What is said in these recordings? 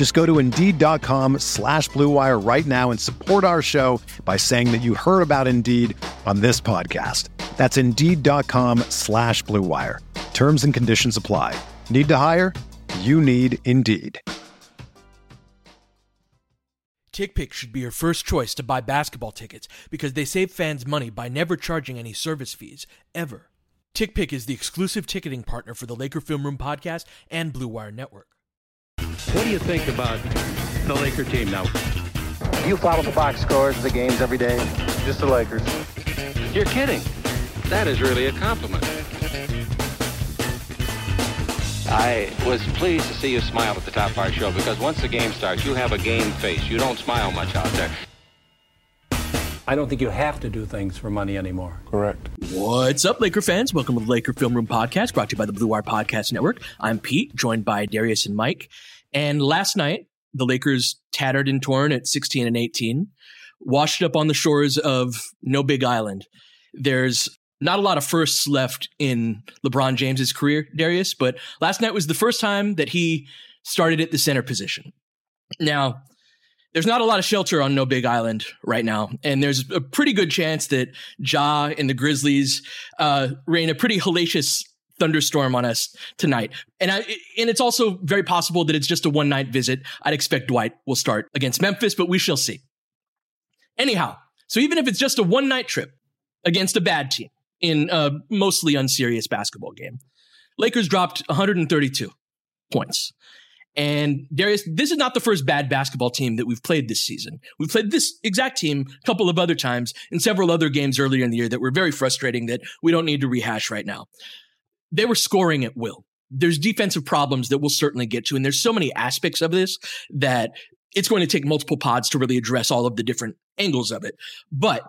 Just go to Indeed.com slash BlueWire right now and support our show by saying that you heard about Indeed on this podcast. That's Indeed.com slash BlueWire. Terms and conditions apply. Need to hire? You need Indeed. TickPick should be your first choice to buy basketball tickets because they save fans money by never charging any service fees, ever. TickPick is the exclusive ticketing partner for the Laker Film Room podcast and Blue Wire Network. What do you think about the Laker team now? You follow the box scores of the games every day? Just the Lakers. You're kidding. That is really a compliment. I was pleased to see you smile at the top of our show because once the game starts, you have a game face. You don't smile much out there. I don't think you have to do things for money anymore. Correct. What's up, Laker fans? Welcome to the Laker Film Room podcast brought to you by the Blue Wire Podcast Network. I'm Pete, joined by Darius and Mike. And last night, the Lakers tattered and torn at 16 and 18, washed up on the shores of No Big Island. There's not a lot of firsts left in LeBron James's career, Darius, but last night was the first time that he started at the center position. Now, there's not a lot of shelter on No Big Island right now, and there's a pretty good chance that Ja and the Grizzlies uh, rain a pretty hellacious thunderstorm on us tonight. And I, and it's also very possible that it's just a one night visit. I'd expect Dwight will start against Memphis, but we shall see. Anyhow, so even if it's just a one night trip against a bad team, in a mostly unserious basketball game. Lakers dropped 132 points. And Darius, this is not the first bad basketball team that we've played this season. We've played this exact team a couple of other times in several other games earlier in the year that were very frustrating that we don't need to rehash right now. They were scoring at will. There's defensive problems that we'll certainly get to. And there's so many aspects of this that it's going to take multiple pods to really address all of the different angles of it. But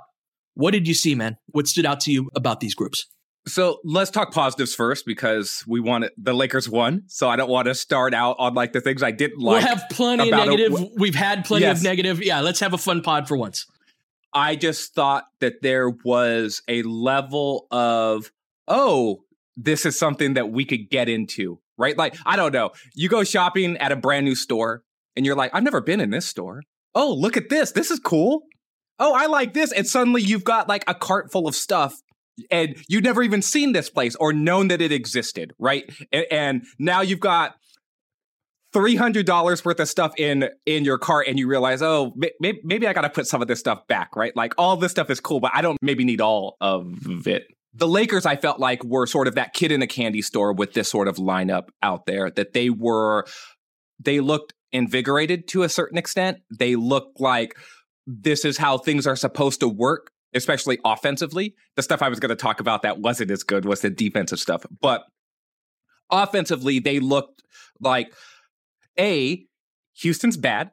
what did you see, man? What stood out to you about these groups? So let's talk positives first because we want it, the Lakers won. So I don't want to start out on like the things I didn't like. We'll have plenty of negative. A, We've had plenty yes. of negative. Yeah, let's have a fun pod for once. I just thought that there was a level of, oh, this is something that we could get into, right? Like, I don't know. You go shopping at a brand new store and you're like, I've never been in this store. Oh, look at this. This is cool oh, I like this. And suddenly you've got like a cart full of stuff and you've never even seen this place or known that it existed, right? And, and now you've got three hundred dollars worth of stuff in in your cart, and you realize, oh, maybe, maybe I got to put some of this stuff back, right? Like all this stuff is cool, but I don't maybe need all of it. The Lakers, I felt like, were sort of that kid in a candy store with this sort of lineup out there. That they were, they looked invigorated to a certain extent. They looked like this is how things are supposed to work, especially offensively. The stuff I was going to talk about that wasn't as good was the defensive stuff. But offensively, they looked like A, Houston's bad.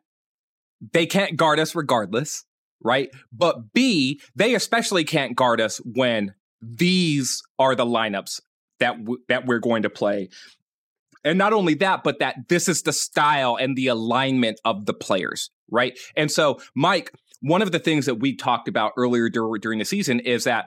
They can't guard us regardless, right? But B, they especially can't guard us when these are the lineups that w- that we're going to play. And not only that, but that this is the style and the alignment of the players, right? And so, Mike, one of the things that we talked about earlier dur- during the season is that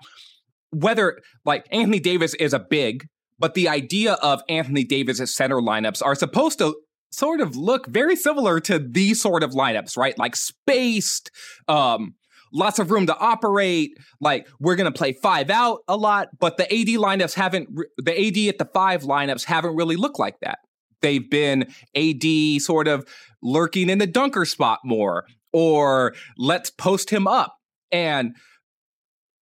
whether like Anthony Davis is a big, but the idea of Anthony Davis' center lineups are supposed to sort of look very similar to these sort of lineups, right? Like spaced, um, lots of room to operate. Like we're going to play five out a lot, but the AD lineups haven't, the AD at the five lineups haven't really looked like that. They've been AD sort of lurking in the dunker spot more, or let's post him up. And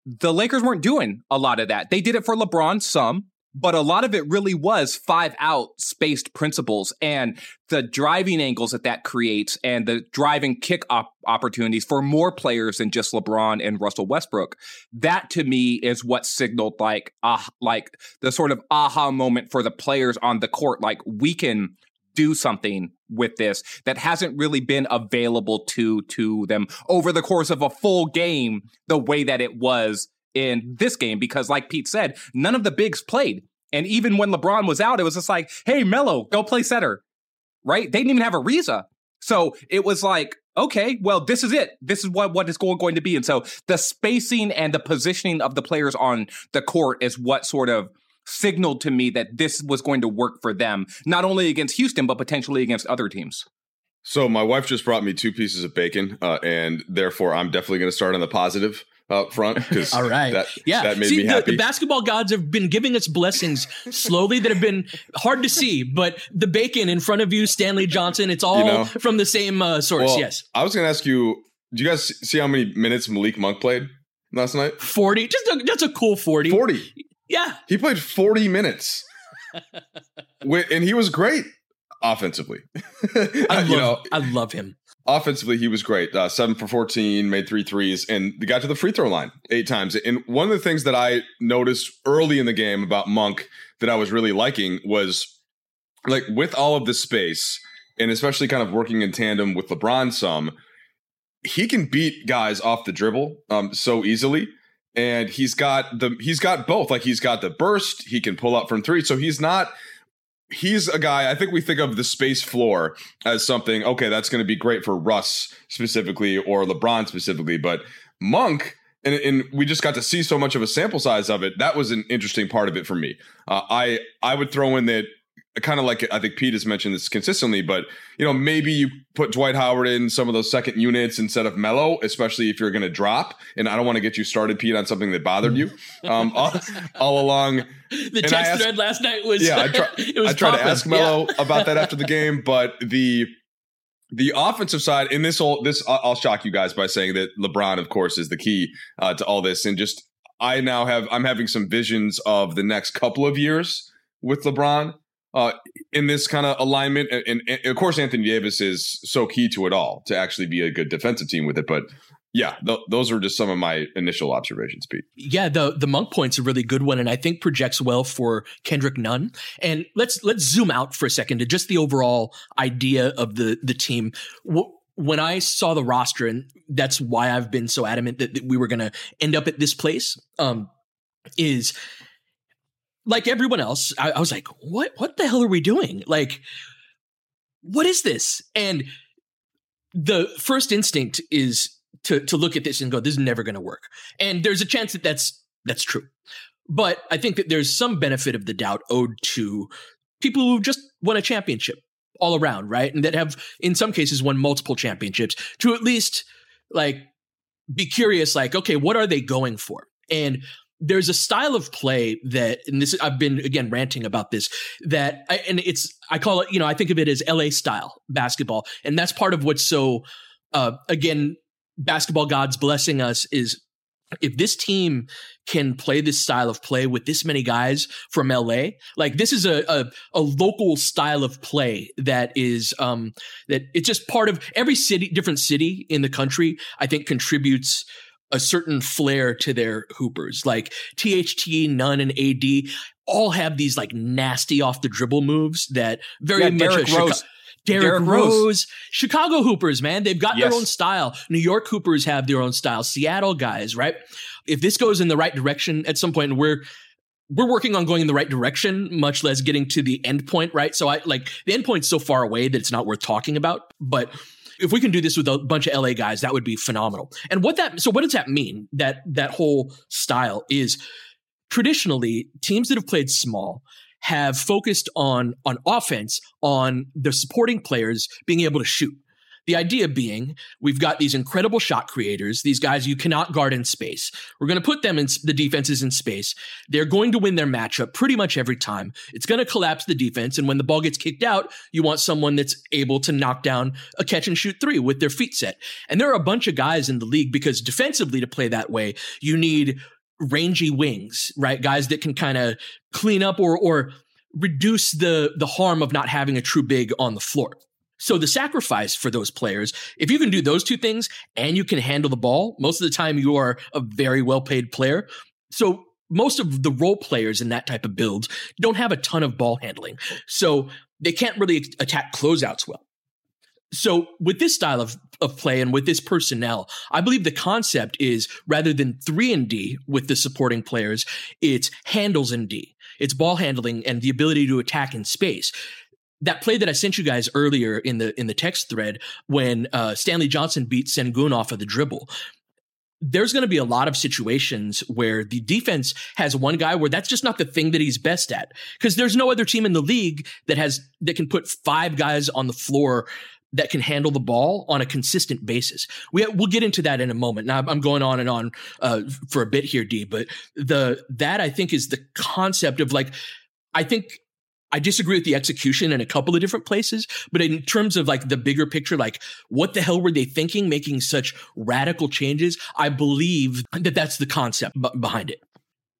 the Lakers weren't doing a lot of that. They did it for LeBron some, but a lot of it really was five out spaced principles and the driving angles that that creates and the driving kick op- opportunities for more players than just LeBron and Russell Westbrook. That to me is what signaled like uh, like the sort of aha moment for the players on the court like we can do something with this that hasn't really been available to to them over the course of a full game the way that it was in this game because like Pete said none of the bigs played. And even when LeBron was out it was just like hey Melo go play center right? They didn't even have Ariza. So it was like okay well this is it. This is what what is going going to be. And so the spacing and the positioning of the players on the court is what sort of signaled to me that this was going to work for them, not only against Houston, but potentially against other teams. So my wife just brought me two pieces of bacon, uh, and therefore I'm definitely going to start on the positive up front because all right. that, yeah. that made see, me happy. the, the, basketball gods have been giving us blessings slowly that have been hard to see but the bacon in front of you stanley johnson it's all you know, from the same uh, source. Well, yes. I was going to ask you do you guys see how many minutes malik monk played last night? 40 just a, that's a cool 40 40 yeah. He played 40 minutes. and he was great offensively. I love, know, I love him. Offensively, he was great. Uh, seven for 14, made three threes, and got to the free throw line eight times. And one of the things that I noticed early in the game about Monk that I was really liking was like with all of the space, and especially kind of working in tandem with LeBron some, he can beat guys off the dribble um, so easily and he's got the he's got both. Like he's got the burst, he can pull up from three. So he's not he's a guy I think we think of the space floor as something okay that's going to be great for Russ specifically or LeBron specifically, but Monk and, and, we just got to see so much of a sample size of it. That was an interesting part of it for me. Uh, I I would throw in that kind of like I think Pete has mentioned this consistently, but you know maybe you put Dwight Howard in some of those second units instead of Melo, especially if you're going to drop. And I don't want to get you started, Pete, on something that bothered you um, all, all, along. The text asked, thread last night was yeah. I, try, I tried to ask Melo yeah. about that after the game, but the the offensive side in this whole this I'll shock you guys by saying that LeBron, of course, is the key uh, to all this, and just I now have I'm having some visions of the next couple of years with LeBron uh, in this kind of alignment. And, and, of course, Anthony Davis is so key to it all to actually be a good defensive team with it. But yeah, th- those are just some of my initial observations, Pete. Yeah, the the monk point's a really good one, and I think projects well for Kendrick Nunn. And let's let's zoom out for a second to just the overall idea of the the team. when I saw the roster, and that's why I've been so adamant that, that we were going to end up at this place, um, is like everyone else, I, I was like, what what the hell are we doing? Like, what is this? And the first instinct is to to look at this and go, this is never going to work. And there's a chance that that's that's true. But I think that there's some benefit of the doubt owed to people who just won a championship all around, right? And that have in some cases won multiple championships to at least like be curious like, okay, what are they going for? And there's a style of play that and this I've been again ranting about this that I, and it's I call it you know I think of it as LA style basketball. And that's part of what's so uh, again basketball gods blessing us is if this team can play this style of play with this many guys from LA, like this is a, a, a, local style of play that is, um, that it's just part of every city, different city in the country, I think contributes a certain flair to their hoopers. Like THT, Nunn, and AD all have these like nasty off the dribble moves that very yeah, much Derrick Rose. Derrick, Derrick Rose. Rose. Chicago Hoopers, man, they've got yes. their own style. New York Hoopers have their own style. Seattle guys, right? If this goes in the right direction at some point, we're we're working on going in the right direction, much less getting to the end point, right? So I like the end point's so far away that it's not worth talking about. But if we can do this with a bunch of LA guys, that would be phenomenal. And what that so what does that mean? That that whole style is traditionally teams that have played small have focused on on offense on the supporting players being able to shoot the idea being, we've got these incredible shot creators, these guys you cannot guard in space. We're going to put them in the defenses in space. They're going to win their matchup pretty much every time. It's going to collapse the defense. And when the ball gets kicked out, you want someone that's able to knock down a catch and shoot three with their feet set. And there are a bunch of guys in the league because defensively to play that way, you need rangy wings, right? Guys that can kind of clean up or or reduce the the harm of not having a true big on the floor. So the sacrifice for those players, if you can do those two things and you can handle the ball, most of the time you are a very well paid player. So most of the role players in that type of build don't have a ton of ball handling. So they can't really attack closeouts well. So with this style of, of play and with this personnel, I believe the concept is rather than three and D with the supporting players, it's handles in D. It's ball handling and the ability to attack in space that play that I sent you guys earlier in the in the text thread when uh, Stanley Johnson beat Sengun off of the dribble. There's going to be a lot of situations where the defense has one guy where that's just not the thing that he's best at because there's no other team in the league that has that can put five guys on the floor that can handle the ball on a consistent basis. We we'll get into that in a moment. Now I'm going on and on uh, for a bit here, D, but the that I think is the concept of like I think I disagree with the execution in a couple of different places, but in terms of like the bigger picture, like what the hell were they thinking making such radical changes? I believe that that's the concept b- behind it.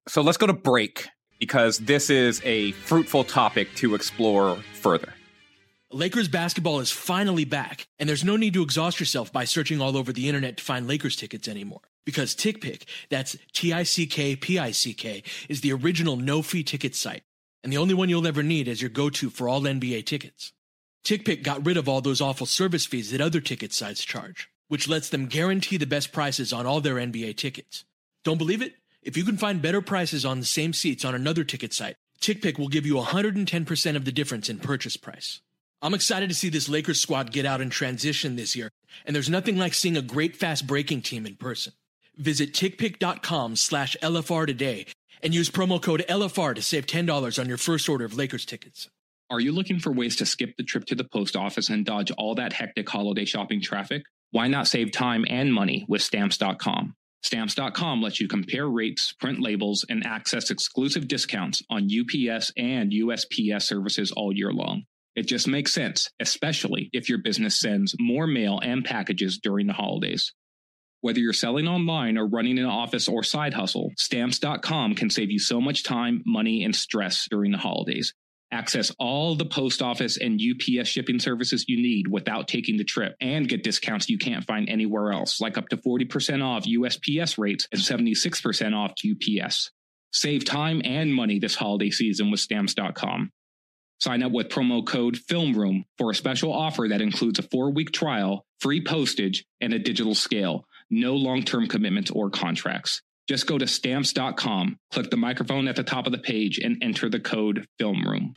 So let's go to break because this is a fruitful topic to explore further. Lakers basketball is finally back, and there's no need to exhaust yourself by searching all over the internet to find Lakers tickets anymore. Because TickPick, that's T I C K P I C K, is the original no fee ticket site and the only one you'll ever need as your go-to for all NBA tickets. TickPick got rid of all those awful service fees that other ticket sites charge, which lets them guarantee the best prices on all their NBA tickets. Don't believe it? If you can find better prices on the same seats on another ticket site, TickPick will give you 110% of the difference in purchase price. I'm excited to see this Lakers squad get out and transition this year, and there's nothing like seeing a great fast breaking team in person. Visit tickpick.com slash LFR today and use promo code LFR to save $10 on your first order of Lakers tickets. Are you looking for ways to skip the trip to the post office and dodge all that hectic holiday shopping traffic? Why not save time and money with stamps.com? Stamps.com lets you compare rates, print labels, and access exclusive discounts on UPS and USPS services all year long. It just makes sense, especially if your business sends more mail and packages during the holidays. Whether you're selling online or running an office or side hustle, stamps.com can save you so much time, money, and stress during the holidays. Access all the post office and UPS shipping services you need without taking the trip and get discounts you can't find anywhere else, like up to 40% off USPS rates and 76% off UPS. Save time and money this holiday season with stamps.com. Sign up with promo code FILMROOM for a special offer that includes a four week trial, free postage, and a digital scale no long term commitments or contracts. Just go to stamps.com, click the microphone at the top of the page, and enter the code FILMROOM.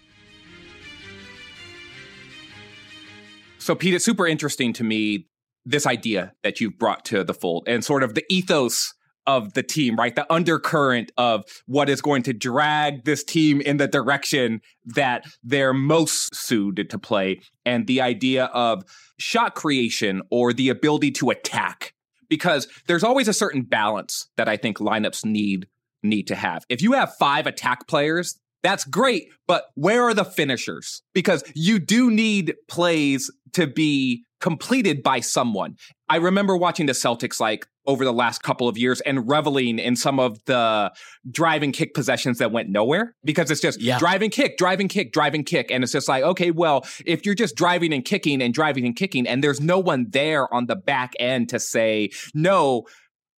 So, Pete, it's super interesting to me this idea that you've brought to the fold and sort of the ethos of the team, right? The undercurrent of what is going to drag this team in the direction that they're most suited to play. And the idea of shot creation or the ability to attack because there's always a certain balance that I think lineups need need to have. If you have five attack players, that's great, but where are the finishers? Because you do need plays to be completed by someone. I remember watching the Celtics like over the last couple of years and reveling in some of the driving kick possessions that went nowhere because it's just yeah. driving kick, driving kick, driving kick. And it's just like, okay, well, if you're just driving and kicking and driving and kicking and there's no one there on the back end to say, no,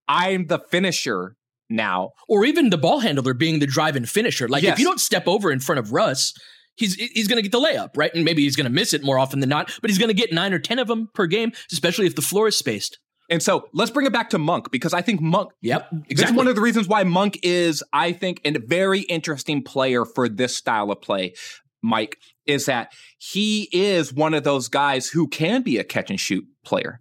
I'm the finisher now. Or even the ball handler being the drive and finisher. Like yes. if you don't step over in front of Russ, he's he's going to get the layup, right? And maybe he's going to miss it more often than not, but he's going to get 9 or 10 of them per game, especially if the floor is spaced. And so let's bring it back to Monk because I think Monk. Yep, exactly. That's one of the reasons why Monk is, I think, a very interesting player for this style of play. Mike is that he is one of those guys who can be a catch and shoot player.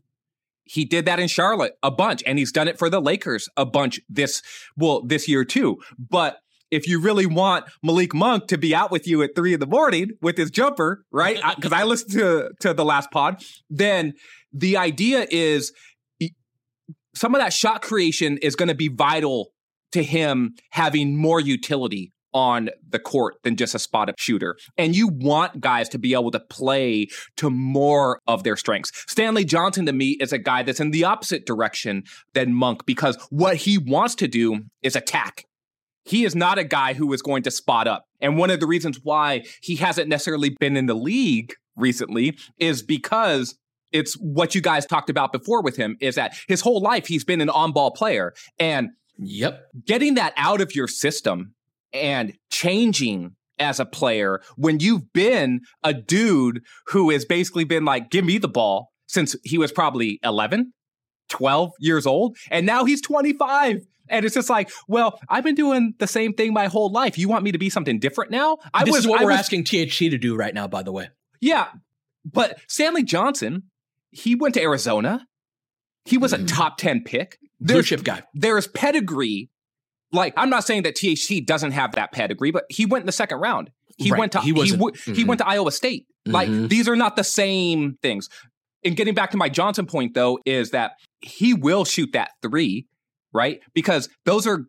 He did that in Charlotte a bunch, and he's done it for the Lakers a bunch this well this year too. But if you really want Malik Monk to be out with you at three in the morning with his jumper, right? Because I, listened to to the last pod, then the idea is some of that shot creation is going to be vital to him having more utility on the court than just a spot up shooter. And you want guys to be able to play to more of their strengths. Stanley Johnson to me is a guy that's in the opposite direction than Monk because what he wants to do is attack. He is not a guy who is going to spot up. And one of the reasons why he hasn't necessarily been in the league recently is because it's what you guys talked about before with him is that his whole life he's been an on-ball player and yep getting that out of your system and changing as a player when you've been a dude who has basically been like give me the ball since he was probably 11 12 years old and now he's 25 and it's just like, well, I've been doing the same thing my whole life. You want me to be something different now? I this was, is what I we're was, asking THT to do right now, by the way. Yeah, but Stanley Johnson, he went to Arizona. He was mm-hmm. a top 10 pick. Blue chip guy. There's pedigree. Like, I'm not saying that THT doesn't have that pedigree, but he went in the second round. He right. went to he, he, w- mm-hmm. he, went to Iowa State. Mm-hmm. Like, these are not the same things. And getting back to my Johnson point, though, is that he will shoot that three, right? Because those are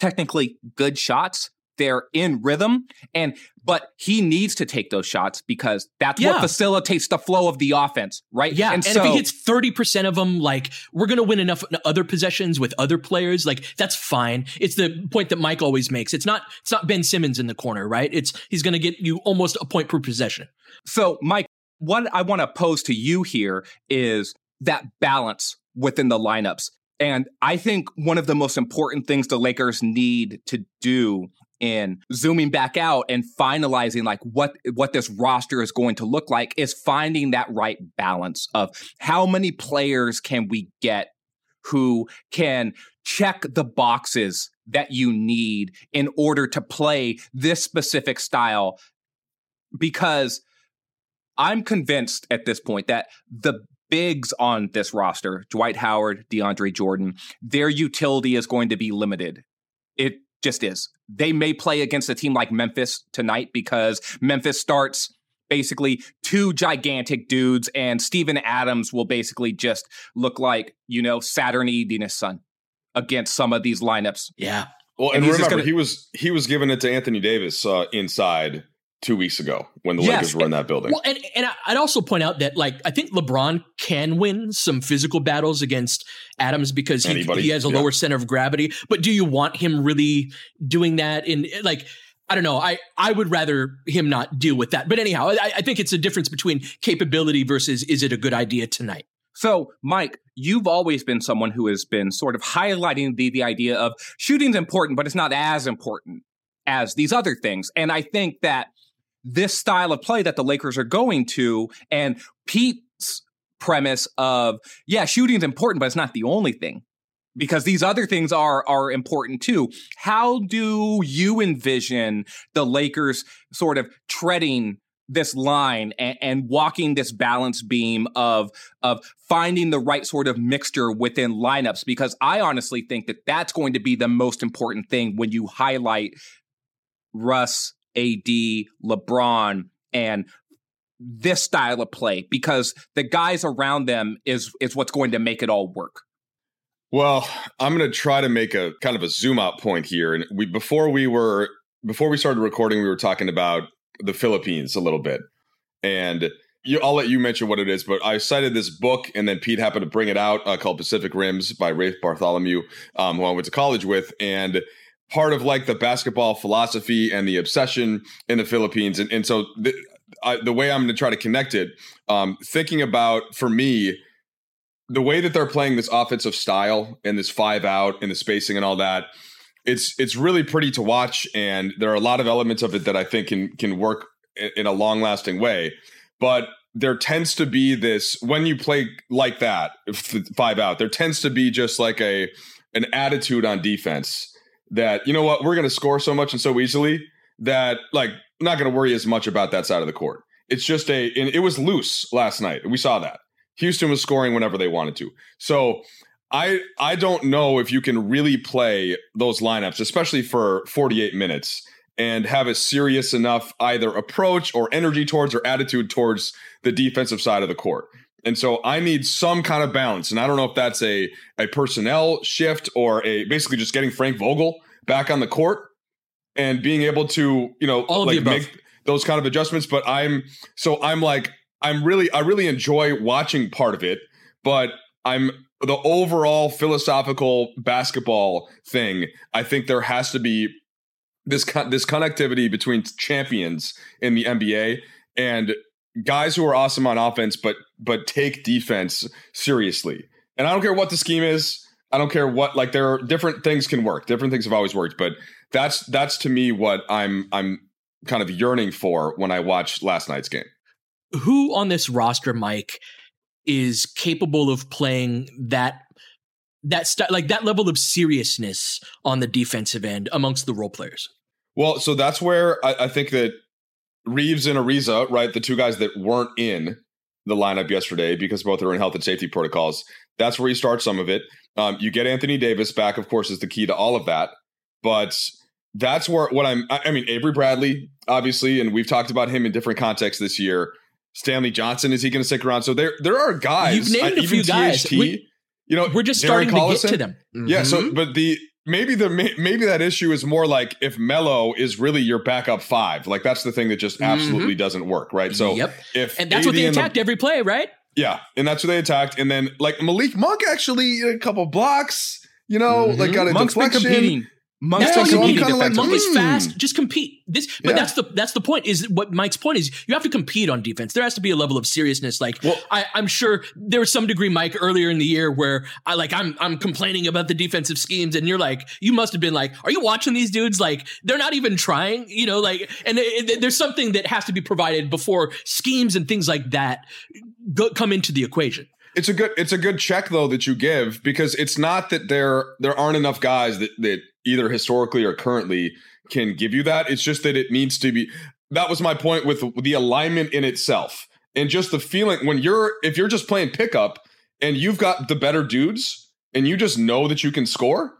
technically good shots, they're in rhythm and but he needs to take those shots because that's yeah. what facilitates the flow of the offense right? Yeah and, and so, if he hits 30% of them like we're gonna win enough other possessions with other players like that's fine. It's the point that mike always makes. It's not it's not ben simmons in the corner right? It's he's gonna get you almost a point per possession. So mike what i want to pose to you here is that balance within the lineups. And I think one of the most important things the Lakers need to do in zooming back out and finalizing like what what this roster is going to look like is finding that right balance of how many players can we get who can check the boxes that you need in order to play this specific style because I'm convinced at this point that the bigs on this roster, Dwight Howard, DeAndre Jordan, their utility is going to be limited. It just is. They may play against a team like Memphis tonight because Memphis starts basically two gigantic dudes, and Steven Adams will basically just look like, you know, Saturn eating his son against some of these lineups. Yeah. Well, and, and remember, gonna, he was he was giving it to Anthony Davis uh, inside two weeks ago when the yes, Lakers were in that building. Well, and, and I'd also point out that like I think LeBron can win some physical battles against Adams because he, he has a yeah. lower center of gravity. But do you want him really doing that in like I don't know. I, I would rather him not deal with that. But anyhow, I, I think it's a difference between capability versus is it a good idea tonight? So, Mike, you've always been someone who has been sort of highlighting the the idea of shooting's important, but it's not as important as these other things. And I think that this style of play that the Lakers are going to and Pete's premise of, yeah, shooting is important, but it's not the only thing because these other things are are important too. How do you envision the Lakers sort of treading this line and, and, walking this balance beam of of finding the right sort of mixture within lineups? Because I honestly think that that's going to be the most important thing when you highlight Russ AD, LeBron, and this style of play because the guys around them is is what's going to make it all work. Well, I'm going to try to make a kind of a zoom out point here and we before we were before we started recording we were talking about the Philippines a little bit. And you, I'll let you mention what it is, but I cited this book, and then Pete happened to bring it out uh, called Pacific Rims by Rafe Bartholomew, um, who I went to college with, and part of like the basketball philosophy and the obsession in the Philippines. And, and so the, I, the way I'm going to try to connect it, um, thinking about for me, the way that they're playing this offensive style and this five out and the spacing and all that, it's it's really pretty to watch. And there are a lot of elements of it that I think can can work in, a long lasting way. But there tends to be this when you play like that, five out, there tends to be just like a an attitude on defense that you know what we're going to score so much and so easily that like not going to worry as much about that side of the court. It's just a and it was loose last night. We saw that. Houston was scoring whenever they wanted to. So I I don't know if you can really play those lineups, especially for 48 minutes, and have a serious enough either approach or energy towards or attitude towards the defensive side of the court. And so I need some kind of balance. And I don't know if that's a, a personnel shift or a basically just getting Frank Vogel back on the court and being able to, you know, All like make those kind of adjustments. But I'm so I'm like I'm really I really enjoy watching part of it, but I'm the overall philosophical basketball thing. I think there has to be this con- this connectivity between champions in the NBA and guys who are awesome on offense, but but take defense seriously. And I don't care what the scheme is. I don't care what like there are different things can work. Different things have always worked, but that's that's to me what I'm I'm kind of yearning for when I watch last night's game. Who on this roster, Mike, is capable of playing that that st- like that level of seriousness on the defensive end amongst the role players? Well, so that's where I, I think that Reaves and Ariza, right, the two guys that weren't in the lineup yesterday because both are in health and safety protocols. That's where you start some of it. Um, you get Anthony Davis back, of course, is the key to all of that. But that's where what I'm. I I mean, Avery Bradley, obviously, and we've talked about him in different contexts this year. Stanley Johnson, is he going to stick around? So there, there are guys. You've named uh, a few even guys. THT, We- you know, We're just Darren starting to get to them. Yeah. So, Mhm. but the maybe the maybe that issue is more like if Melo is really your backup five, like that's the thing that just mm-hmm. absolutely doesn't work, right? So Yep. if and that's what they and the- attacked every play, right? yeah, and that's what they attacked, and then like Malik Monk actually a couple blocks, you know, like got a mm-hmm. Monk's been deflection. Competing. Monk's That's what so I'm competing. kinda like, Monk is hmm. fast. Just compete. This, but Yeah. that's the that's the point. Is what Mike's point is. You have to compete on defense. There has to be a level of seriousness. Like Well- I, I'm sure there was some degree, Mike, earlier in the year where I like I'm I'm complaining about the defensive schemes, and you're like, you must have been like, are you watching these dudes? Like they're not even trying. You know, like, and it, it- there's something that has to be provided before schemes and things like that go, come into the equation. It's a good it's a good check though that you give because it's not that there there aren't enough guys that that either historically or currently can give you that. It's just that it needs to be that was my point with the alignment in itself. And just the feeling when you're if you're just playing pickup and you've got the better dudes and you just know that you can score,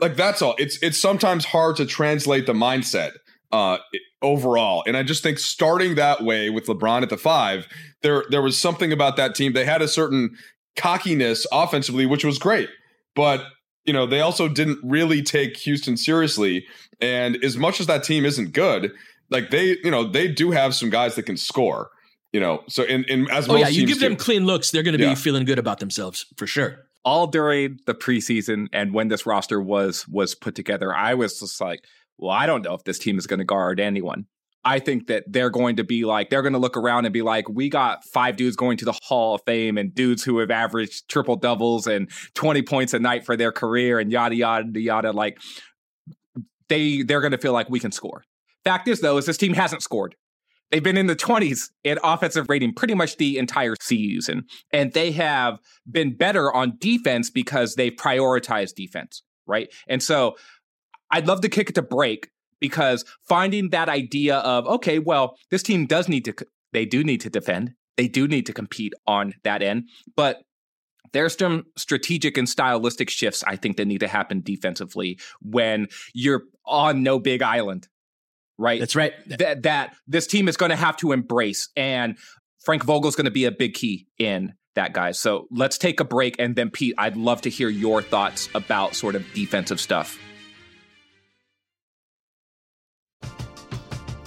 like that's all. It's it's sometimes hard to translate the mindset uh overall. And I just think starting that way with LeBron at the 5 there there was something about that team. They had a certain cockiness offensively, which was great, but you know they also didn't really take Houston seriously. And as much as that team isn't good, like they you know they do have some guys that can score. You know, so in, in as Oh most yeah, you teams give them do. clean looks, they're going to Yeah. be feeling good about themselves for sure. all during the preseason and when this roster was was put together, I was just like, well, I don't know if this team is going to guard anyone. I think that they're going to be like, they're going to look around and be like, we got five dudes going to the Hall of Fame and dudes who have averaged triple doubles and 20 points a night for their career and yada, yada, yada. Like, they, they're going to feel like we can score. Fact is, though, is this team hasn't scored. They've been in the 20s in offensive rating pretty much the entire season. And they have been better on defense because they've prioritized defense, right? And so I'd love to kick it to break because finding that idea of, okay, well, this team does need to, they do need to defend, they do need to compete on that end. But there's some strategic and stylistic shifts I think that need to happen defensively when you're on no big island, right? That's right. that that this team is going to have to embrace and Frank Vogel's going to be a big key in that guys. So let's take a break and then Pete, I'd love to hear your thoughts about sort of defensive stuff.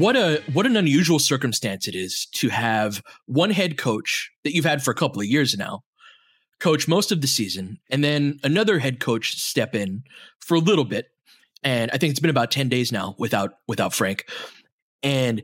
What a what an unusual circumstance it is to have one head coach that you've had for a couple of years now coach most of the season and then another head coach step in for a little bit. And i think it's been about 10 days now without without frank. And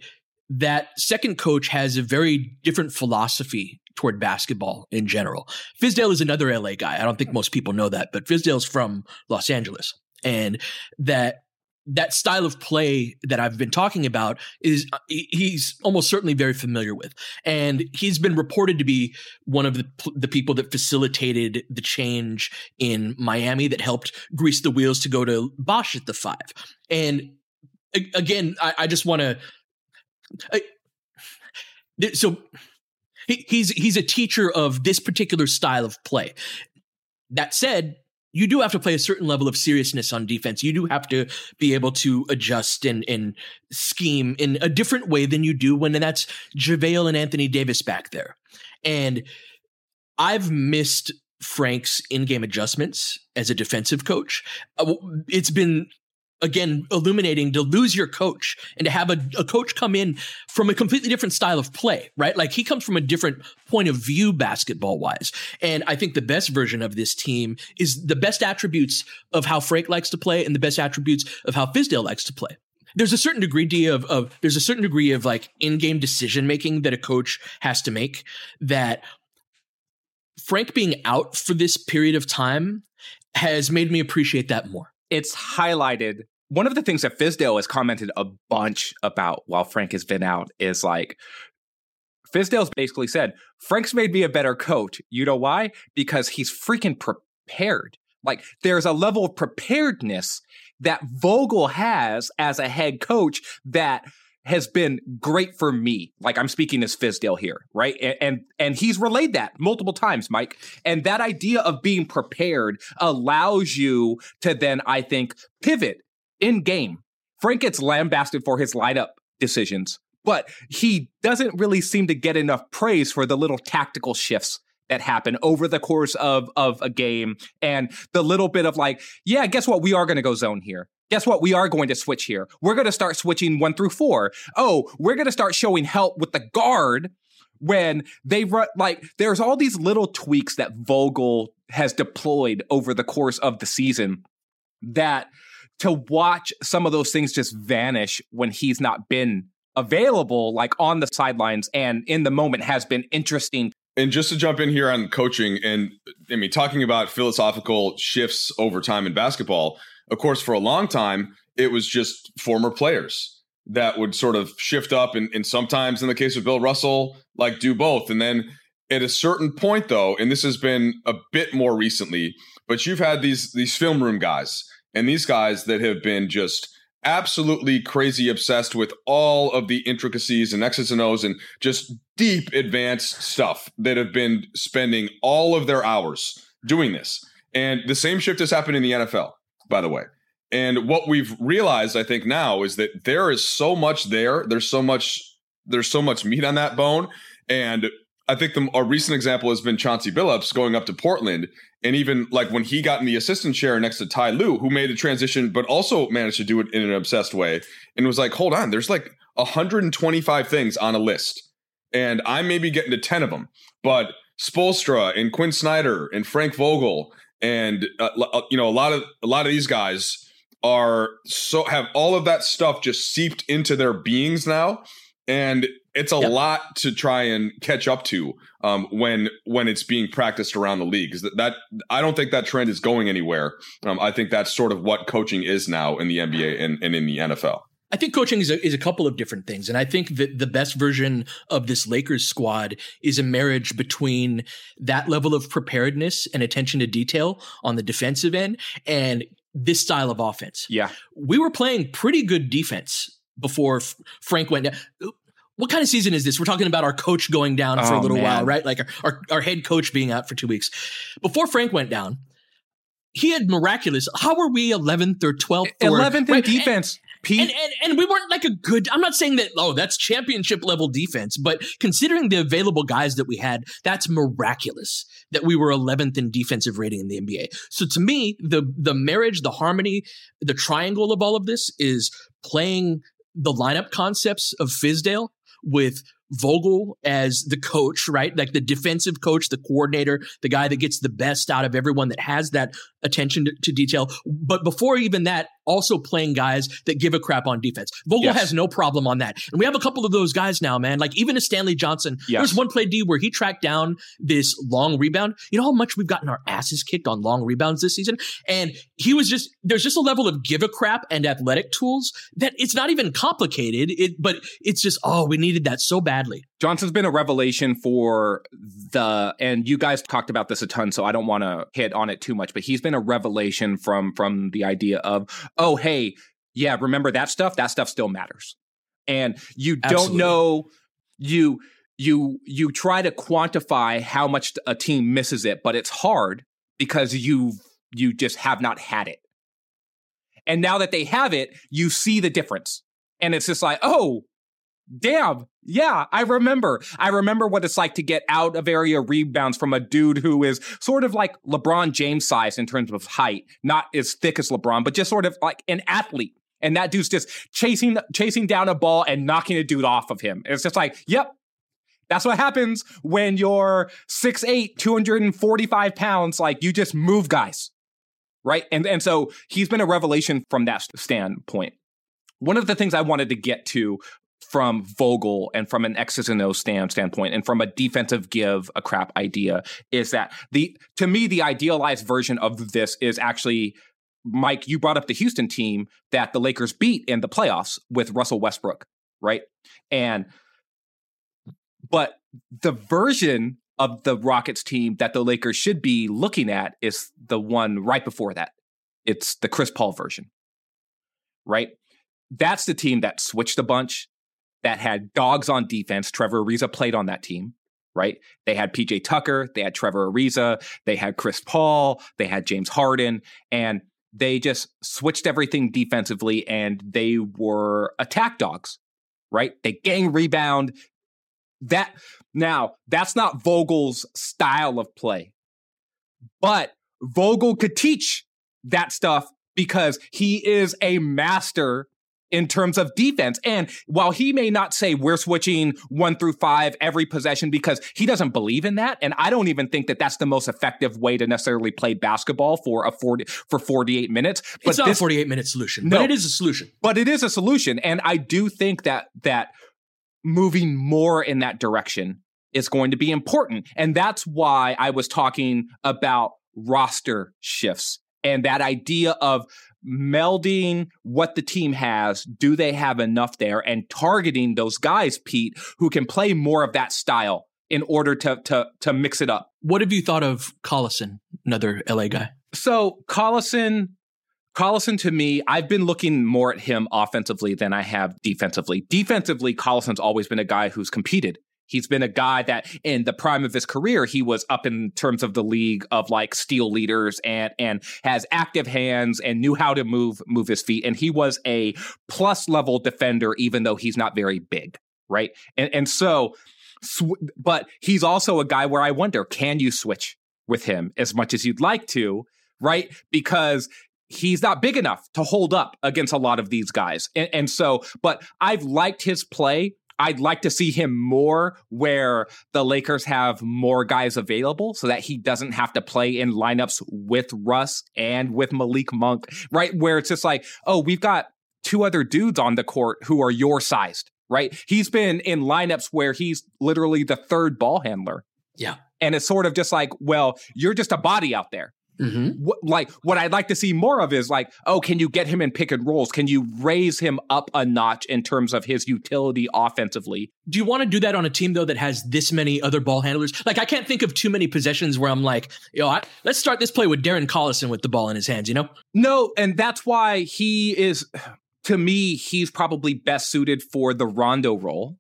that second coach has a very different philosophy toward basketball in general. Fizdale is another la guy. I don't think most people know that but fizdale's from los angeles. And that that style of play that I've been talking about is uh, he's almost certainly very familiar with, and he's been reported to be one of the the people that facilitated the change in Miami that helped grease the wheels to go to Bosh at the five. And again, I, I just want to. So he, he's he's a teacher of this particular style of play. That said, you do have to play a certain level of seriousness on defense. You do have to be able to adjust and, and scheme in a different way than you do when that's JaVale and Anthony Davis back there. And I've missed Frank's in-game adjustments as a defensive coach. Uh, it's been again illuminating to lose your coach and to have a, a, coach come in from a completely different style of play right? Like he comes from a different point of view basketball wise and i think the best version of this team is the best attributes of how frank likes to play and the best attributes of how fizdale likes to play. There's a certain degree of, of there's a certain degree of like in-game decision making that a coach has to make that frank being out for this period of time has made me appreciate that more it's highlighted. One of the things that Fizdale has commented a bunch about while Frank has been out is like, Fizdale's basically said, Frank's made me a better coach. You know why? Because he's freaking prepared. Like, there's a level of preparedness that Vogel has as a head coach that has been great for me. Like I'm speaking as Fizdale here, right? And, and, and he's relayed that multiple times, Mike. And that idea of being prepared allows you to then, I think, pivot in game. Frank gets lambasted for his lineup decisions, but he doesn't really seem to get enough praise for the little tactical shifts that happen over the course of of a game and the little bit of like yeah guess what we are going to go zone here Guess what? We are going to switch here. We're going to start switching one through four. Oh, we're going to start showing help with the guard when they run. Like, there's all these little tweaks that Vogel has deployed over the course of the season that to watch some of those things just vanish when he's not been available, like on the sidelines and in the moment, has been interesting. And just to jump in here on coaching, and I mean, talking about philosophical shifts over time in basketball of course, for a long time, it was just former players that would sort of shift up and, and sometimes in the case of Bill Russell, like do both. And then at a certain point though, and this has been a bit more recently, but you've had these these film room guys and these guys that have been just absolutely crazy obsessed with all of the intricacies and X's and O's and just deep advanced stuff that have been spending all of their hours doing this. And the same shift has happened in the NFL by the way. And what we've realized, I think, now is that there is so much there. There's so much. There's so much meat on that bone. And I think the, a recent example has been Chauncey Billups going up to Portland, and even like when he got in the assistant chair next to Ty Lue, who made the transition, but also managed to do it in an obsessed way, and was like, "Hold on, there's like 125 things on a list, and I'm maybe getting to 10 of them, but Spoelstra and Quinn Snyder and Frank Vogel and uh, uh, you know a lot of a lot of these guys are so have all of that stuff just seeped into their beings now and it's a yep. lot to try and catch up to um, when when it's being practiced around the league. Because that, that, I don't think that trend is going anywhere. Um, I think that's sort of what coaching is now in the NBA and, and in the NFL. I think coaching is a, is a couple of different things. And I think that the best version of this Lakers squad is a marriage between that level of preparedness and attention to detail on the defensive end and this style of offense. Yeah. We were playing pretty good defense before Frank went down. What kind of season is this? We're talking about our coach going down for oh, a little man. while, right? Like our, our, our head coach being out for two weeks. Before Frank went down, he had miraculous. How were we 11th or 12th? 11th in defense. Pete. And, and, and, we weren't like a good, I'm not saying that, oh, that's championship level defense, but considering the available guys that we had, that's miraculous that we were 11th in defensive rating in the NBA. So to me, the, the marriage, the harmony, the triangle of all of this is playing the lineup concepts of Fizdale with Vogel as the coach, right? Like the defensive coach, the coordinator, the guy that gets the best out of everyone that has that attention to, to detail. But before even that, also playing guys that give a crap on defense. Vogel yes. has no problem on that. And we have a couple of those guys now, man. Like even a Stanley Johnson. Yes. There's one play D where he tracked down this long rebound. You know how much we've gotten our asses kicked on long rebounds this season? And he was just, there's just a level of give a crap and athletic tools that it's not even complicated. It, but it's just, oh, we needed that so badly. Johnson's been a revelation for the, and you guys talked about this a ton, so I don't want to hit on it too much, but he's been a revelation from, from the idea of, oh, hey, yeah, remember that stuff? That stuff still matters. And you Absolutely. don't know, you, you, you try to quantify how much a team misses it, but it's hard because you, you just have not had it. And now that they have it, you see the difference. And it's just like, oh, damn, yeah, I remember. I remember what it's like to get out of area rebounds from a dude who is sort of like LeBron James size in terms of height, not as thick as LeBron, but just sort of like an athlete. And that dude's just chasing chasing down a ball and knocking a dude off of him. It's just like, yep. That's what happens when you're 6'8, 245 pounds. Like you just move guys. Right. And and so he's been a revelation from that standpoint. One of the things I wanted to get to from Vogel and from an X's and O's stand standpoint and from a defensive give a crap idea is that the to me the idealized version of this is actually Mike you brought up the Houston team that the Lakers beat in the playoffs with Russell Westbrook right? And but the version of the Rockets team that the Lakers should be looking at is the one right before that. It's the Chris Paul version right? That's the team that switched a bunch that had dogs on defense. Trevor Ariza played on that team, right? They had PJ Tucker, they had Trevor Ariza, they had Chris Paul, they had James Harden, and they just switched everything defensively and they were attack dogs, right? They gang rebound. That now, that's not Vogel's style of play. But Vogel could teach that stuff because he is a master in terms of defense. And while he may not say we're switching one through five every possession because he doesn't believe in that, and I don't even think that that's the most effective way to necessarily play basketball for a 40 for 48 minutes. But it's not this, a 48 minute solution, no, but it is a solution. But it is a solution, and I do think that that moving more in that direction is going to be important, and that's why I was talking about roster shifts and that idea of melding what the team has. Do they have enough there? And targeting those guys, Pete, who can play more of that style in order to to to mix it up. What have you thought of Collison, another LA guy? So Collison, Collison to me, I've been looking more at him offensively than I have defensively. Defensively, Collison's always been a guy who's competed He's been a guy that in the prime of his career, he was up in terms of the league of like steal leaders and and has active hands and knew how to move move his feet. And he was a plus level defender, even though he's not very big, right? And and so, sw- but he's also a guy where I wonder, can you switch with him as much as you'd like to, right? Because he's not big enough to hold up against a lot of these guys. And, and, so, but I've liked his play I'd like to see him more where the Lakers have more guys available so that he doesn't have to play in lineups with Russ and with Malik Monk, right? Where it's just like, oh, we've got two other dudes on the court who are your sized, right? He's been in lineups where he's literally the third ball handler. Yeah. And it's sort of just like, well, you're just a body out there. Mm-hmm. What, like what I'd like to see more of is like, oh, can you get him in pick and rolls? Can you raise him up a notch in terms of his utility offensively? Do you want to do that on a team though that has this many other ball handlers? Like I can't think of too many possessions where I'm like, yo, I, let's start this play with Darren Collison with the ball in his hands. You know? No, and that's why he is. To me, he's probably best suited for the Rondo role.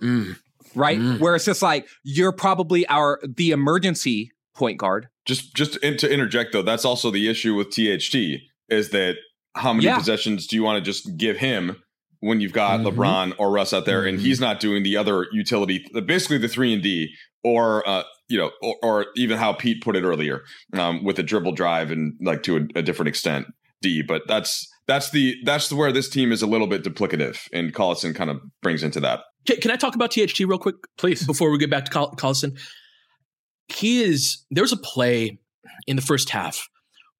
Mm. Right, mm. where it's just like you're probably our the emergency point guard just just in, to interject though, that's also the issue with THT is that how many yeah. possessions do you want to just give him when you've got mm-hmm. LeBron or Russ out there mm-hmm. and he's not doing the other utility, basically the three and D, or uh, you know, or, or, even how Pete put it earlier um, with a dribble drive and like to a, a, different extent D. But that's that's the that's where this team is a little bit duplicative, and Collison kind of brings into that. Can, can I talk about THT real quick, please, before we get back to Collison? He is there's a play in the first half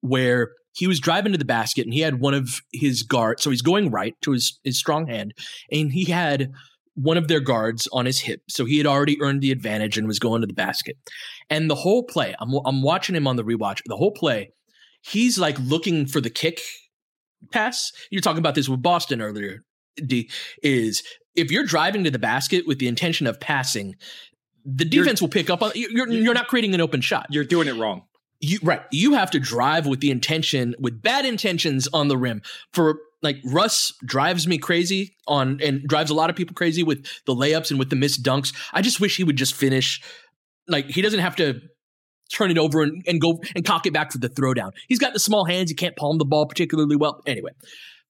where he was driving to the basket and he had one of his guards so he's going right to his, his strong hand and he had one of their guards on his hip so he had already earned the advantage and was going to the basket. And the whole play i'm, I'm watching him on the rewatch the whole play he's like looking for the kick pass. You're talking about this with boston earlier d is if you're driving to the basket with the intention of passing the defense you're, will pick up on you're you're not creating an open shot. You're doing it wrong. You right. You have to drive with the intention with bad intentions on the rim. For like Russ drives me crazy on and drives a lot of people crazy with the layups and with the missed dunks. I just wish he would just finish like he doesn't have to turn it over and, and go and cock it back for the throwdown. He's got the small hands, he can't palm the ball particularly well. Anyway.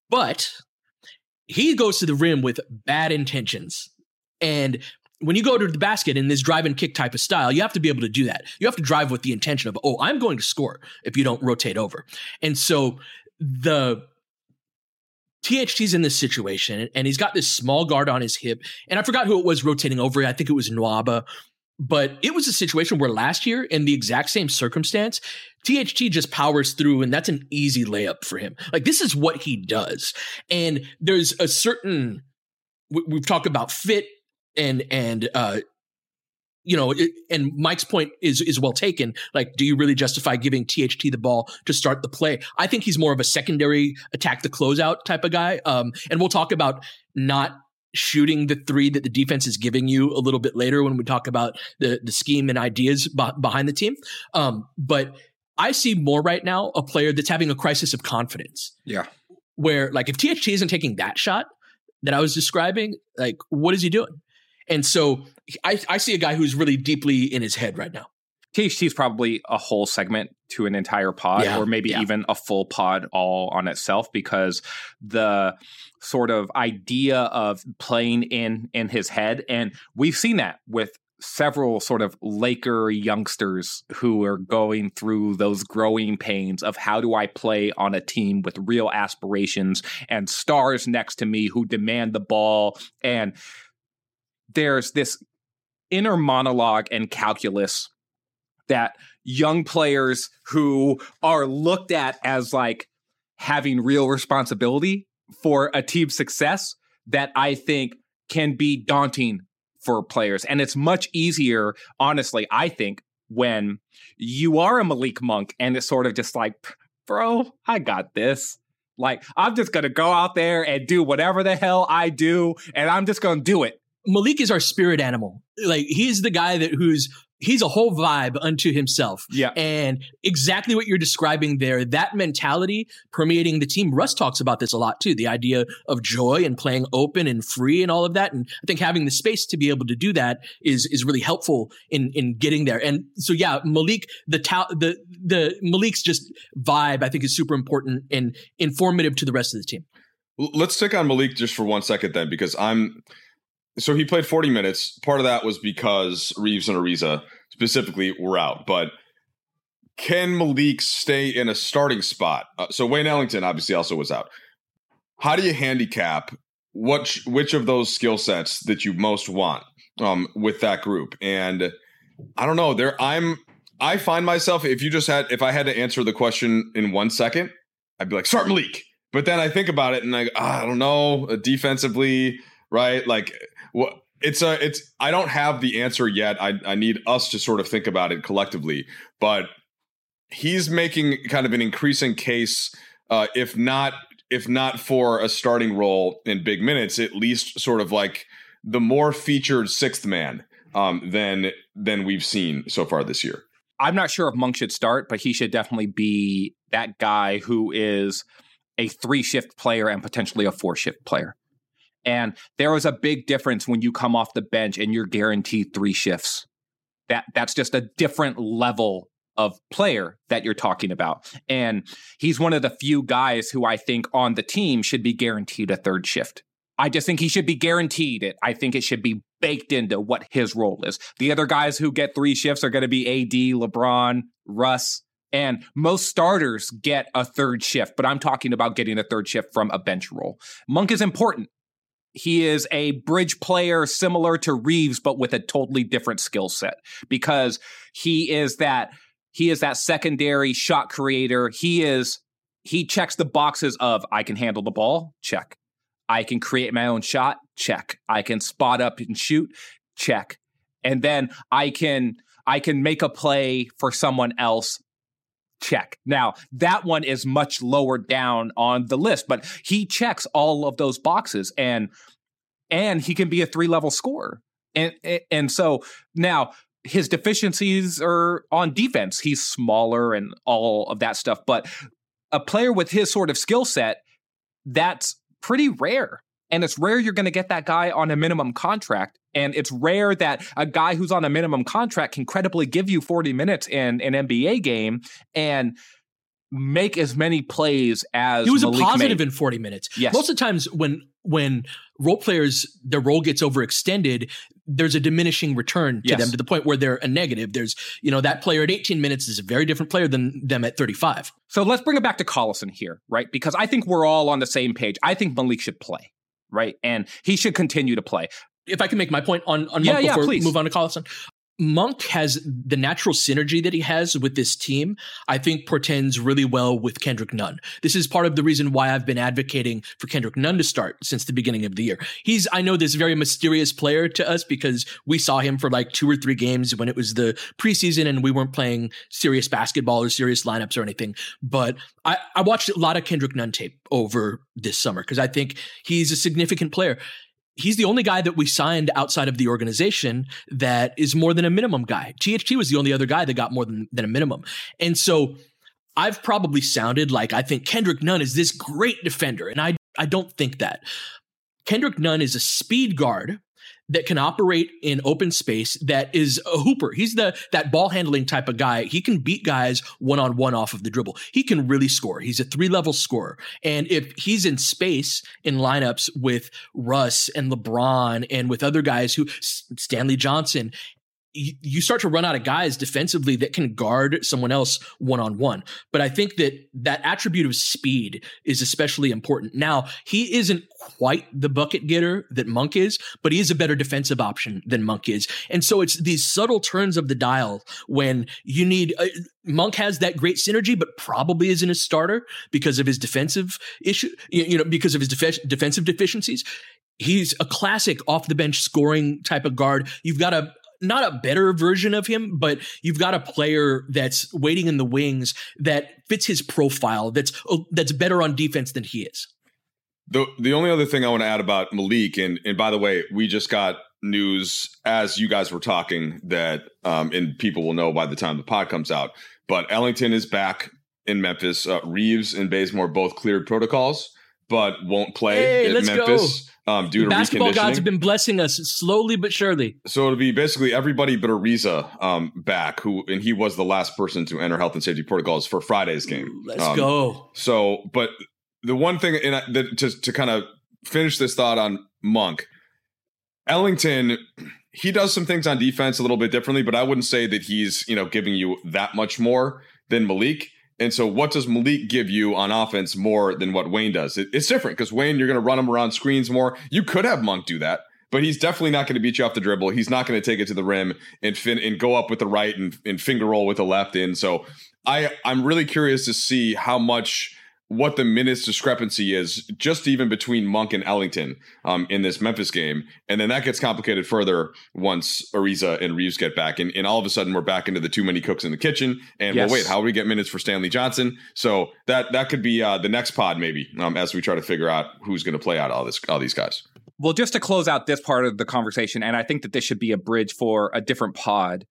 But he goes to the rim with bad intentions. And when you go to the basket in this drive and kick type of style, you have to be able to do that. You have to drive with the intention of, oh, I'm going to score if you don't rotate over. And so the THT's in this situation and he's got this small guard on his hip. And I forgot who it was rotating over. I think it was Nwaba. But it was a situation where last year, in the exact same circumstance, THT just powers through and that's an easy layup for him. Like this is what he does. And there's a certain, we've talked about fit and and uh you know, it, and Mike's point is is well taken. Like, do you really justify giving THT the ball to start the play? I think he's more of a secondary attack the closeout type of guy. Um, and we'll talk about not shooting the three that the defense is giving you a little bit later when we talk about the the scheme and ideas b- behind the team. Um, but I see more right now a player that's having a crisis of confidence. Yeah, where like if THT isn't taking that shot that I was describing, like what is he doing? And so I, I see a guy who's really deeply in his head right now. THT is probably a whole segment to an entire pod, yeah, or maybe yeah. even a full pod all on itself, because the sort of idea of playing in in his head, and we've seen that with several sort of Laker youngsters who are going through those growing pains of how do I play on a team with real aspirations and stars next to me who demand the ball and there's this inner monologue and calculus that young players who are looked at as like having real responsibility for a team's success that I think can be daunting for players. And it's much easier, honestly, I think, when you are a Malik Monk and it's sort of just like, bro, I got this. Like, I'm just going to go out there and do whatever the hell I do, and I'm just going to do it. Malik is our spirit animal. Like he's the guy that who's he's a whole vibe unto himself. Yeah. And exactly what you're describing there, that mentality permeating the team. Russ talks about this a lot too. The idea of joy and playing open and free and all of that. And I think having the space to be able to do that is is really helpful in in getting there. And so yeah, Malik, the ta- the the Malik's just vibe, I think is super important and informative to the rest of the team. Let's stick on Malik just for one second then, because I'm so he played 40 minutes. Part of that was because Reaves and Ariza specifically were out. But can Malik stay in a starting spot? Uh, so Wayne Ellington obviously also was out. How do you handicap what which of those skill sets that you most want um, with that group. And I don't know. There, I'm. I find myself if you just had if I had to answer the question in one second, I'd be like start Malik. But then I think about it and I, ah, I don't know, defensively, right? Like what it's a it's I don't have the answer yet. I I need us to sort of think about it collectively. But he's making kind of an increasing case, uh, if not if not for a starting role in big minutes, at least sort of like the more featured sixth man um, than than we've seen so far this year. I'm not sure if Monk should start, but he should definitely be that guy who is a three shift player and potentially a four shift player. And there is a big difference when you come off the bench and you're guaranteed three shifts. That that's just a different level of player that you're talking about. And he's one of the few guys who I think on the team should be guaranteed a third shift. I just think he should be guaranteed it. I think it should be baked into what his role is. The other guys who get three shifts are going to be AD, LeBron, Russ, and most starters get a third shift, but I'm talking about getting a third shift from a bench role. Monk is important. He is a bridge player similar to Reaves, but with a totally different skill set because he is that he is that secondary shot creator. He is he checks the boxes of I can handle the ball, check. I can create my own shot. Check. I can spot up and shoot. Check. And then I can I can make a play for someone else. Check. Now, that one is much lower down on the list, but he checks all of those boxes and and he can be a three-level scorer. And and so now his deficiencies are on defense. He's smaller and all of that stuff, but a player with his sort of skill set, that's pretty rare. And it's rare you're going to get that guy on a minimum contract. And it's rare that a guy who's on a minimum contract can credibly give you 40 minutes in an NBA game and make as many plays as he was Malik a positive made. in 40 minutes. Yes. Most of the times when when role players their role gets overextended, there's a diminishing return to Yes. them to the point where they're a negative. There's you know that player at 18 minutes is a very different player than them at 35. So let's bring it back to Collison here, right? Because I think we're all on the same page. I think Malik should play, right? And he should continue to play. If I can make my point on on Yeah, yeah, before please. we move on to Collison. Monk has the natural synergy that he has with this team, I think portends really well with Kendrick Nunn. This is part of the reason why I've been advocating for Kendrick Nunn to start since the beginning of the year. He's, I know, this very mysterious player to us because we saw him for like two or three games when it was the preseason and we weren't playing serious basketball or serious lineups or anything. But I, I watched a lot of Kendrick Nunn tape over this summer because I think he's a significant player he's the only guy that we signed outside of the organization that is more than a minimum guy. THT was the only other guy that got more than, than a minimum. And so I've probably sounded like I think Kendrick Nunn is this great defender. And I, I don't think that. Kendrick Nunn is a speed guard that can operate in open space that is a hooper. He's the that ball handling type of guy. He can beat guys one on one off of the dribble. He can really score. He's a three level scorer. And if he's in space in lineups with Russ and LeBron and with other guys who Stanley Johnson, you, start to run out of guys defensively that can guard someone else one on one. But I think that that attribute of speed is especially important. Now, he isn't quite the bucket getter that Monk is, but he is a better defensive option than Monk is. And so it's these subtle turns of the dial when you need uh, Monk has that great synergy, but probably isn't a starter because of his defensive issue, you, you know, because of his defe- defensive deficiencies. He's a classic off the bench scoring type of guard. You've got a not a better version of him, but you've got a player that's waiting in the wings that fits his profile. That's oh, that's better on defense than he is. The the only other thing I want to add about Malik, and and by the way, we just got news as you guys were talking that, um, and people will know by the time the pod comes out. But Ellington is back in Memphis. Uh, Reaves and Bazemore both cleared protocols, but won't play Hey, at let's Memphis um, due to basketball reconditioning. gods have been blessing us slowly but surely. So it'll be basically everybody but Ariza um, back, who and he was the last person to enter health and safety protocols for Friday's game. Let's Um, go. So, but the one thing, and I, that, to to kind of finish this thought on Monk, Ellington, he does some things on defense a little bit differently, but I wouldn't say that he's you know giving you that much more than Malik. And so, what does Malik give you on offense more than what Wayne does? It, it's different because Wayne, you're going to run him around screens more. You could have Monk do that, but he's definitely not going to beat you off the dribble. He's not going to take it to the rim and fin- and go up with the right and, and finger roll with the left in. So, I I'm really curious to see how much what the minutes discrepancy is just even between Monk and Ellington um, in this Memphis game. And then that gets complicated further once Ariza and Reaves get back. And, and all of a sudden we're back into the too many cooks in the kitchen. And yes. well, wait, how do we get minutes for Stanley Johnson? So that that could be uh, the next pod maybe um, as we try to figure out who's going to play out all this all these guys. Well, just to close out this part of the conversation, and I think that this should be a bridge for a different pod,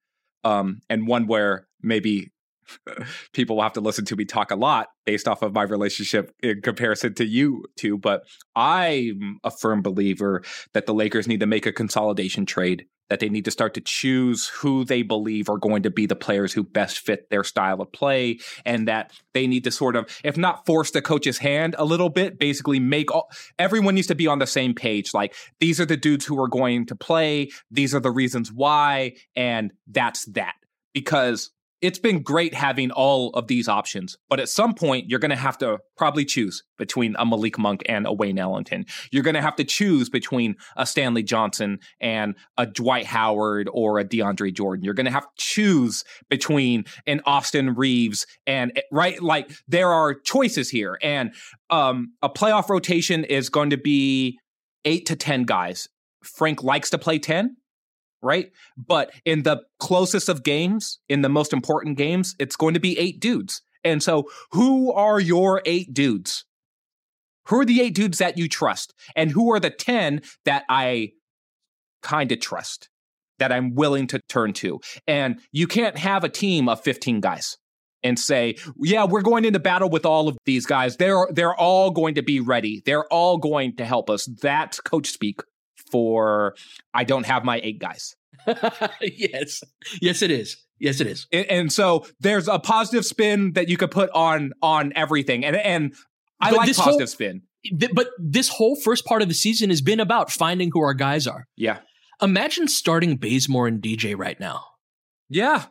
um, and one where maybe people will have to listen to me talk a lot based off of my relationship in comparison to you two. But I'm a firm believer that the Lakers need to make a consolidation trade, that they need to start to choose who they believe are going to be the players who best fit their style of play, and that they need to sort of, if not force the coach's hand a little bit, basically make all, everyone needs to be on the same page. Like, these are the dudes who are going to play, these are the reasons why, and that's that. Because it's been great having all of these options, but at some point you're going to have to probably choose between a Malik Monk and a Wayne Ellington. You're going to have to choose between a Stanley Johnson and a Dwight Howard or a DeAndre Jordan. You're going to have to choose between an Austin Reaves and right like there are choices here and um a playoff rotation is going to be 8 to 10 guys. Frank likes to play 10 right? But in the closest of games, in the most important games, it's going to be eight dudes. And so, who are your eight dudes? Who are the eight dudes that you trust? And who are the 10 that I kind of trust, that I'm willing to turn to? And you can't have a team of 15 guys and say, yeah, we're going into battle with all of these guys. They're they're all going to be ready. They're all going to help us. That's coach speak for I don't have my eight guys. yes. Yes, it is. Yes, it is. And, and, so there's a positive spin that you could put on on everything. And and I but like positive whole, spin. Th- but this whole first part of the season has been about finding who our guys are. Yeah. Imagine starting Bazemore and DJ right now. Yeah.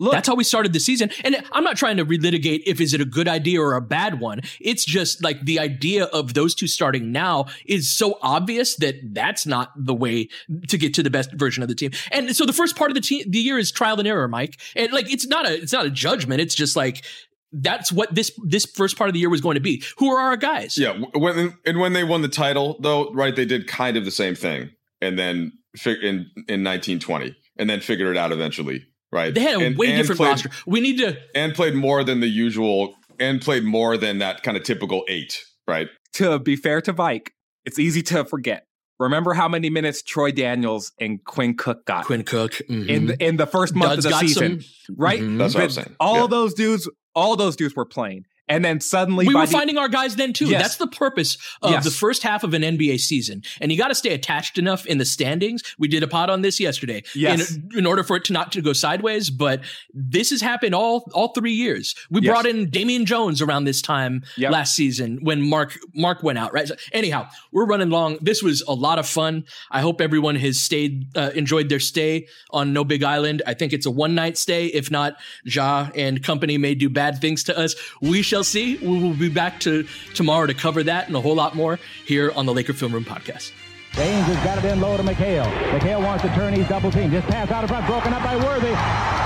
Look, that's how we started the season. And I'm not trying to relitigate if is it a good idea or a bad one. It's just like the idea of those two starting now is so obvious that that's not the way to get to the best version of the team. And so the first part of the team, the year is trial and error, Mike. And like it's not a it's not a judgment. It's just like that's what this this first part of the year was going to be. Who are our guys? Yeah, when and when they won the title, though, right? They did kind of the same thing, and then in in 1920, and then figured it out eventually right? They had a and, way and different played, roster. We need to and played more than the usual and played more than that kind of typical eight, right? To be fair to Mike, it's easy to forget. Remember how many minutes Troy Daniels and Quinn Cook got? Quinn Cook mm-hmm. in the, in the first month Dud's of the season, some, right? Mm-hmm. That's what I'm saying. All yeah. those dudes, all those dudes were playing. And then suddenly we were the, finding our guys then too. Yes. That's the purpose of yes. the first half of an NBA season. And you got to stay attached enough in the standings. We did a pod on this yesterday. Yes. In, in order for it to not to go sideways, but this has happened all all three years. We yes. brought in Damian Jones around this time yep. last season when Mark Mark went out. Right. So anyhow, we're running long. This was a lot of fun. I hope everyone has stayed uh, enjoyed their stay on No Big Island. I think it's a one night stay. If not, Ja and company may do bad things to us. We shall shall see. We will be back to tomorrow to cover that and a whole lot more here on the Laker Film Room podcast. James has got it in low to McHale. McHale wants to turn. He's double team. Just pass out in front. Broken up by Worthy.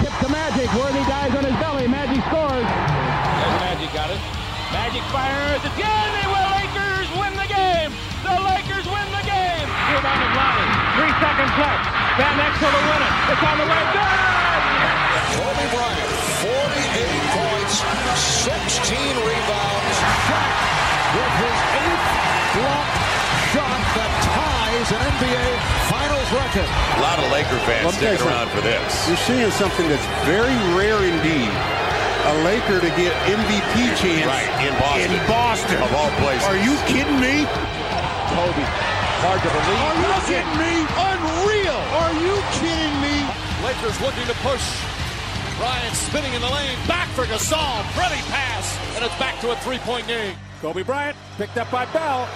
Tip to Magic. Worthy dies on his belly. Magic scores. There's Magic got it. Magic fires. It's good. They will. Lakers win the game. The Lakers win the game. Rebound is Lonnie. Three seconds left. Van Exel to win it. It's on the way. Good. Rebounds, shot with his eighth block shot that ties an NBA Finals record. A lot of Laker fans sticking around for this. You're seeing something that's very rare indeed. A Laker to get MVP chance right, in Boston. In Boston. Of all places. Are you kidding me? Kobe. Hard to believe. Are you kidding me? Unreal. Are you kidding me? Lakers looking to push Bryant spinning in the lane. Back for Gasol. Pretty pass. And it's back to a three-point game. Kobe Bryant picked up by Bell.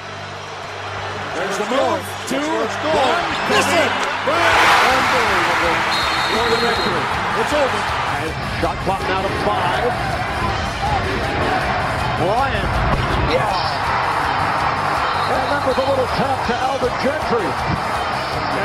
There's the move. Two, one. Miss it. Unbelievable. For the victory. It's over. Shot clock now to five. Bryant. Yes. And that was a little tap to Alvin Gentry.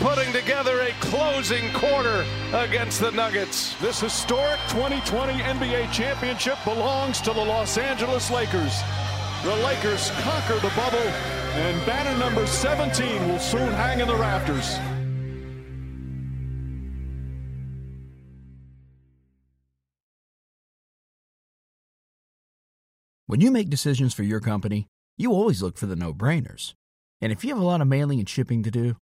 putting together a closing quarter against the Nuggets. This historic 2020 NBA championship belongs to the Los Angeles Lakers. The Lakers conquer the bubble, and banner number 17 will soon hang in the rafters. When you make decisions for your company, you always look for the no brainers. And if you have a lot of mailing and shipping to do,